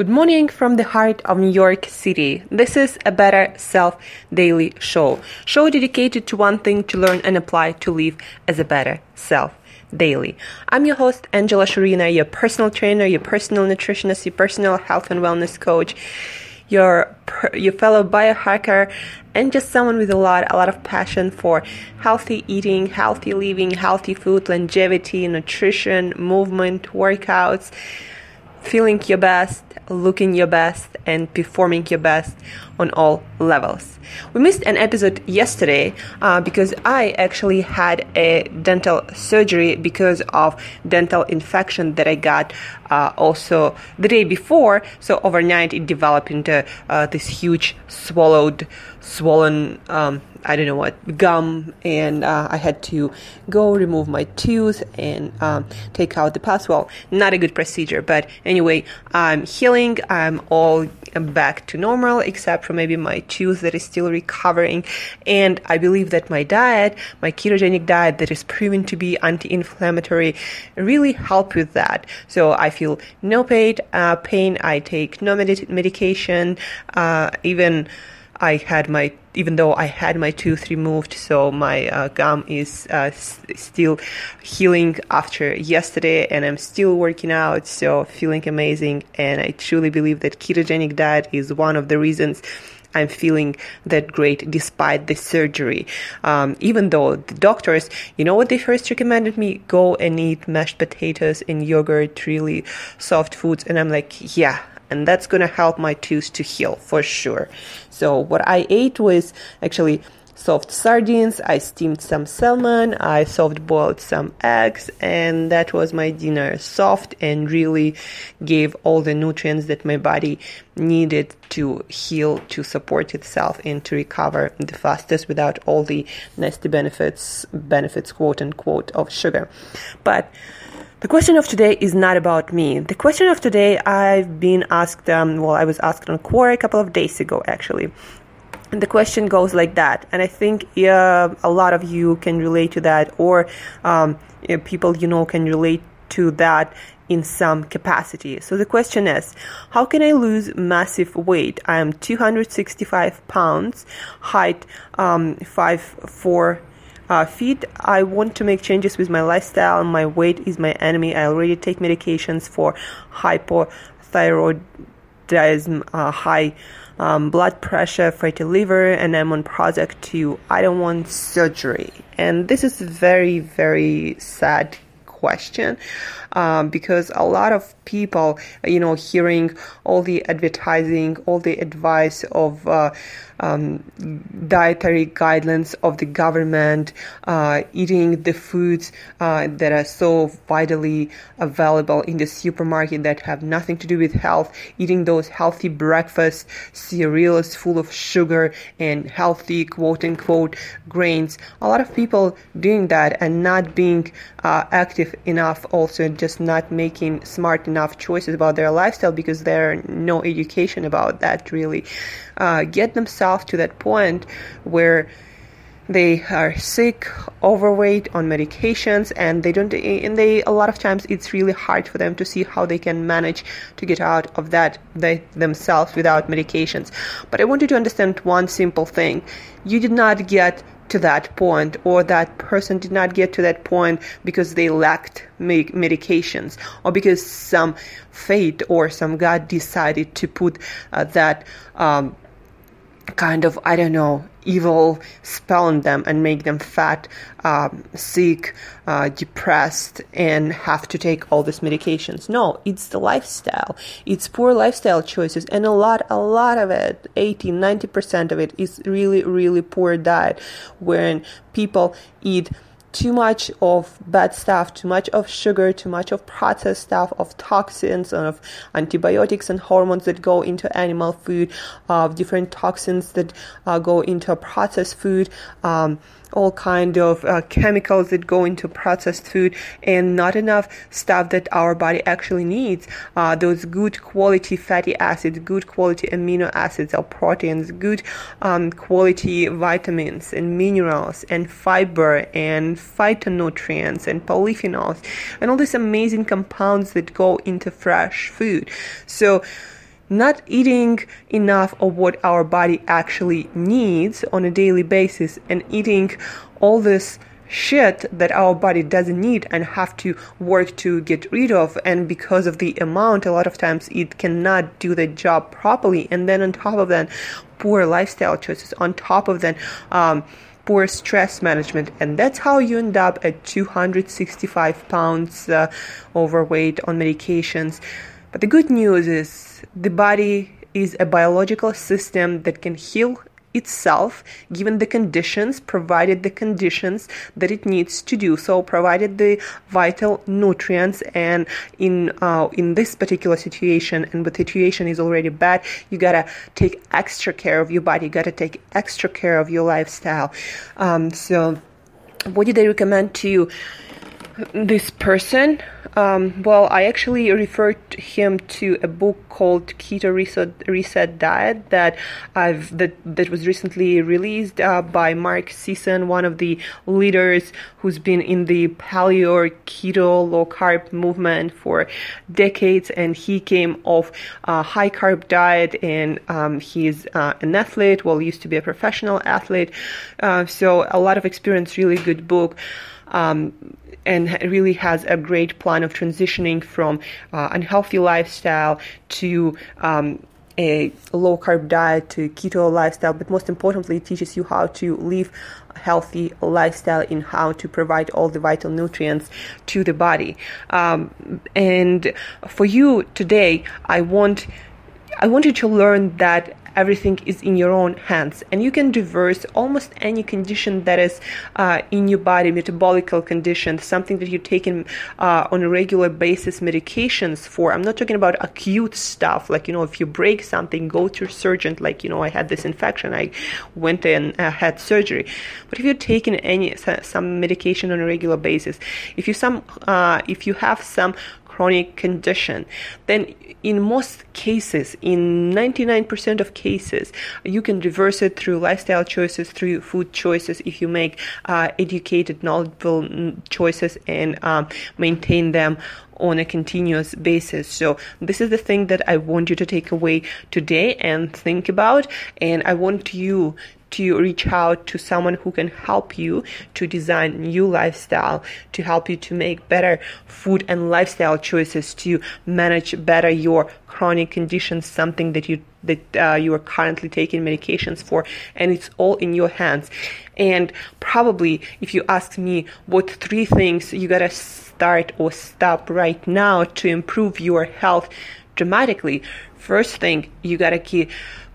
Good morning from the heart of New York City. This is a Better Self Daily Show. Show dedicated to one thing to learn and apply to live as a better self daily. I'm your host, Angela Shurina, your personal trainer, your personal nutritionist, your personal health and wellness coach, your your fellow biohacker, and just someone with a lot a lot of passion for healthy eating, healthy living, healthy food, longevity, nutrition, movement, workouts feeling your best, looking your best, and performing your best on all levels. We missed an episode yesterday uh, because I actually had a dental surgery because of dental infection that I got uh, also the day before. So overnight it developed into uh, this huge swallowed, swollen um, I don't know what gum, and uh, I had to go remove my tooth and um, take out the pus. Well, not a good procedure, but anyway, I'm healing. I'm all back to normal, except for maybe my tooth that is still recovering. And I believe that my diet, my ketogenic diet, that is proven to be anti-inflammatory, really help with that. So I feel no pain. Uh, pain. I take no med- medication. Uh, even I had my even though I had my tooth removed, so my uh, gum is uh, s- still healing after yesterday, and I'm still working out, so feeling amazing. And I truly believe that ketogenic diet is one of the reasons. I'm feeling that great despite the surgery. Um, even though the doctors, you know what they first recommended me? Go and eat mashed potatoes and yogurt, really soft foods. And I'm like, yeah, and that's gonna help my tooth to heal for sure. So what I ate was actually soft sardines, I steamed some salmon, I soft boiled some eggs, and that was my dinner. Soft and really gave all the nutrients that my body needed to heal, to support itself, and to recover the fastest without all the nasty benefits, benefits quote unquote, of sugar. But the question of today is not about me. The question of today, I've been asked, um, well, I was asked on Quora a couple of days ago, actually. And the question goes like that. And I think a lot of you can relate to that, or um, people you know can relate to that in some capacity. So the question is, how can I lose massive weight? I am 265 pounds, height um, 5'4 uh, feet. I want to make changes with my lifestyle. My weight is my enemy. I already take medications for hypothyroidism, uh, high um, blood pressure, fatty liver, and I'm on Prozac 2. I don't want surgery. And this is very, very sad question um, because a lot of people, you know, hearing all the advertising, all the advice of uh, um, dietary guidelines of the government, uh, eating the foods uh, that are so vitally available in the supermarket that have nothing to do with health, eating those healthy breakfasts, cereals full of sugar and healthy quote unquote grains. A lot of people doing that and not being uh, active enough, also just not making smart enough choices about their lifestyle because there's no education about that really. Uh, get themselves to that point where they are sick, overweight, on medications, and they don't. And they a lot of times it's really hard for them to see how they can manage to get out of that they, themselves without medications. But I want you to understand one simple thing: you did not get to that point or that person did not get to that point because they lacked medications or because some fate or some god decided to put uh, that um, kind of I don't know evil spell on them and make them fat, um, sick, uh, depressed, and have to take all these medications. No, it's the lifestyle. It's poor lifestyle choices, and a lot, a lot of it, 80, 90 percent of it is really, really poor diet, when people eat too much of bad stuff, too much of sugar, too much of processed stuff, of toxins, and of antibiotics and hormones that go into animal food, of different toxins that uh, go into processed food. Um, all kind of uh, chemicals that go into processed food and not enough stuff that our body actually needs. Uh, those good quality fatty acids good quality amino acids or proteins good um, quality vitamins and minerals and fiber and phytonutrients and polyphenols and all these amazing compounds that go into fresh food. So not eating enough of what our body actually needs on a daily basis and eating all this shit that our body doesn't need and have to work to get rid of. And because of the amount a lot of times it cannot do the job properly. And then on top of that poor lifestyle choices. On top of that um, poor stress management. And that's how you end up at 265 pounds uh, overweight on medications but the good news is the body is a biological system that can heal itself given the conditions provided the conditions that it needs to do so provided the vital nutrients and in uh, in this particular situation and the situation is already bad you gotta take extra care of your body you gotta take extra care of your lifestyle. Um, so what did i recommend to this person um, well, I actually referred him to a book called Keto Reset, Reset Diet that I've that that was recently released uh, by Mark Sisson, one of the leaders who's been in the paleo keto low carb movement for decades, and he came off a high carb diet, and um, he's uh, an athlete. Well, used to be a professional athlete, uh, so a lot of experience. Really good book. Um, and really has a great plan of transitioning from uh, unhealthy lifestyle to um, a low carb diet to keto lifestyle, but most importantly, it teaches you how to live a healthy lifestyle in how to provide all the vital nutrients to the body. Um, and for you today, I want I want you to learn that everything is in your own hands. And you can reverse almost any condition that is uh, in your body metabolical condition something that you're taking uh, on a regular basis medications for. I'm not talking about acute stuff like you know if you break something go to surgeon like you know i had this infection i went and uh, had surgery. But if you're taking any some medication on a regular basis if you some uh, if you have some chronic condition, then in most cases, in 99% of cases, you can reverse it through lifestyle choices, through food choices, if you make uh, educated, knowledgeable mm, choices and um, maintain them on a continuous basis. So this is the thing that I want you to take away today and think about. And I want you to reach out to someone who can help you to design new lifestyle, to help you to make better food and lifestyle choices, to manage better your chronic conditions, something that you that uh, you are currently taking medications for, and it's all in your hands. And probably, if you ask me, what three things you gotta start or stop right now to improve your health dramatically? First thing, you gotta keep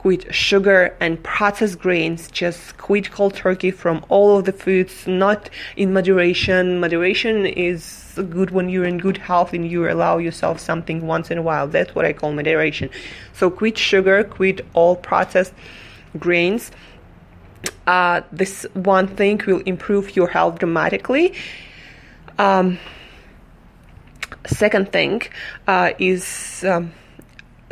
quit sugar and processed grains. Just quit cold turkey from all of the foods, not in moderation. Moderation is good when you're in good health and you allow yourself something once in a while. That's what I call moderation. So quit sugar, quit all processed grains. Uh, this one thing will improve your health dramatically. Um, second thing uh, is. Um,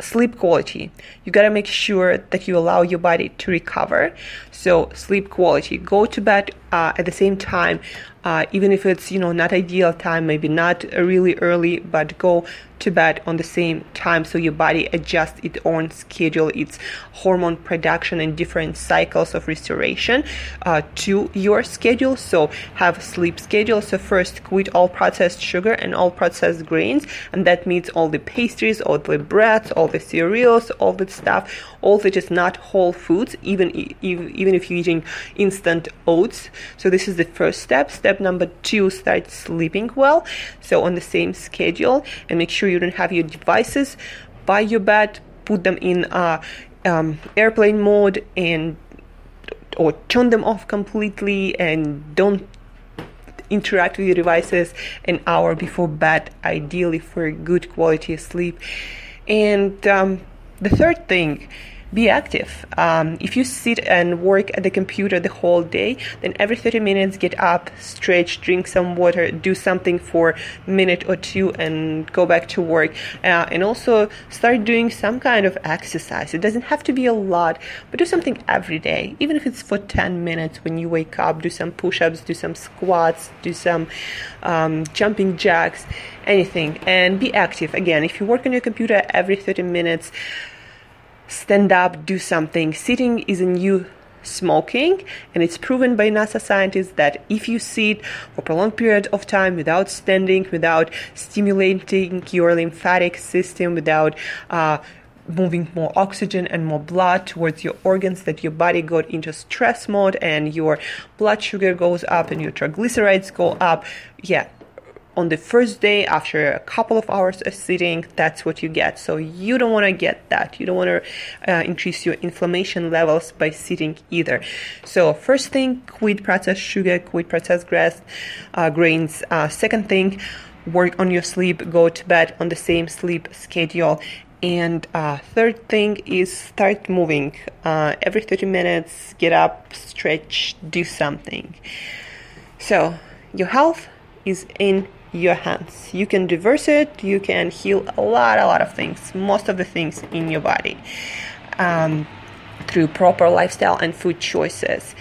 sleep quality. You gotta make sure that you allow your body to recover. So sleep quality. Go to bed uh, at the same time, uh, even if it's you know not ideal time, maybe not really early, but go to bed on the same time so your body adjusts its own schedule, its hormone production and different cycles of restoration uh, to your schedule. So have sleep schedule. So first quit all processed sugar and all processed grains, and that means all the pastries, all the breads, all the cereals, all the stuff, all that is not whole foods, even even, even if you're eating instant oats. So this is the first step. Step number two, start sleeping well. So on the same schedule and make sure you don't have your devices by your bed. Put them in uh, um, airplane mode and or turn them off completely and don't interact with your devices an hour before bed, ideally for good quality sleep. And um, the third thing be active. Um, if you sit and work at the computer the whole day, then every 30 minutes get up, stretch, drink some water, do something for a minute or two, and go back to work. Uh, and also start doing some kind of exercise. It doesn't have to be a lot, but do something every day, even if it's for 10 minutes when you wake up. Do some push ups, do some squats, do some um, jumping jacks, anything, and be active. Again, if you work on your computer every 30 minutes, stand up, do something. Sitting is a new smoking and it's proven by NASA scientists that if you sit for a prolonged period of time without standing, without stimulating your lymphatic system, without uh, moving more oxygen and more blood towards your organs that your body got into stress mode and your blood sugar goes up and your triglycerides go up yeah on the first day after a couple of hours of sitting that's what you get. So you don't want to get that. You don't want to uh, increase your inflammation levels by sitting either. So first thing quit processed sugar quit processed grass uh, grains. Uh, second thing work on your sleep go to bed on the same sleep schedule. And uh, third thing is start moving. Uh, every 30 minutes, get up, stretch, do something. So, your health is in your hands. You can reverse it, you can heal a lot, a lot of things, most of the things in your body um, through proper lifestyle and food choices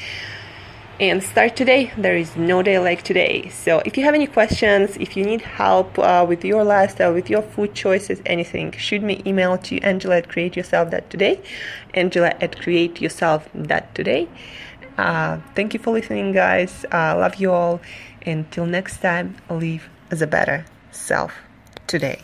and start today. There is no day like today. So, if you have any questions, if you need help uh, with your lifestyle, with your food choices, anything, shoot me email to Angela at createyourself.today, Angela at createyourself.today. Uh, thank you for listening, guys. Uh, love you all. Until next time, live as a better self today.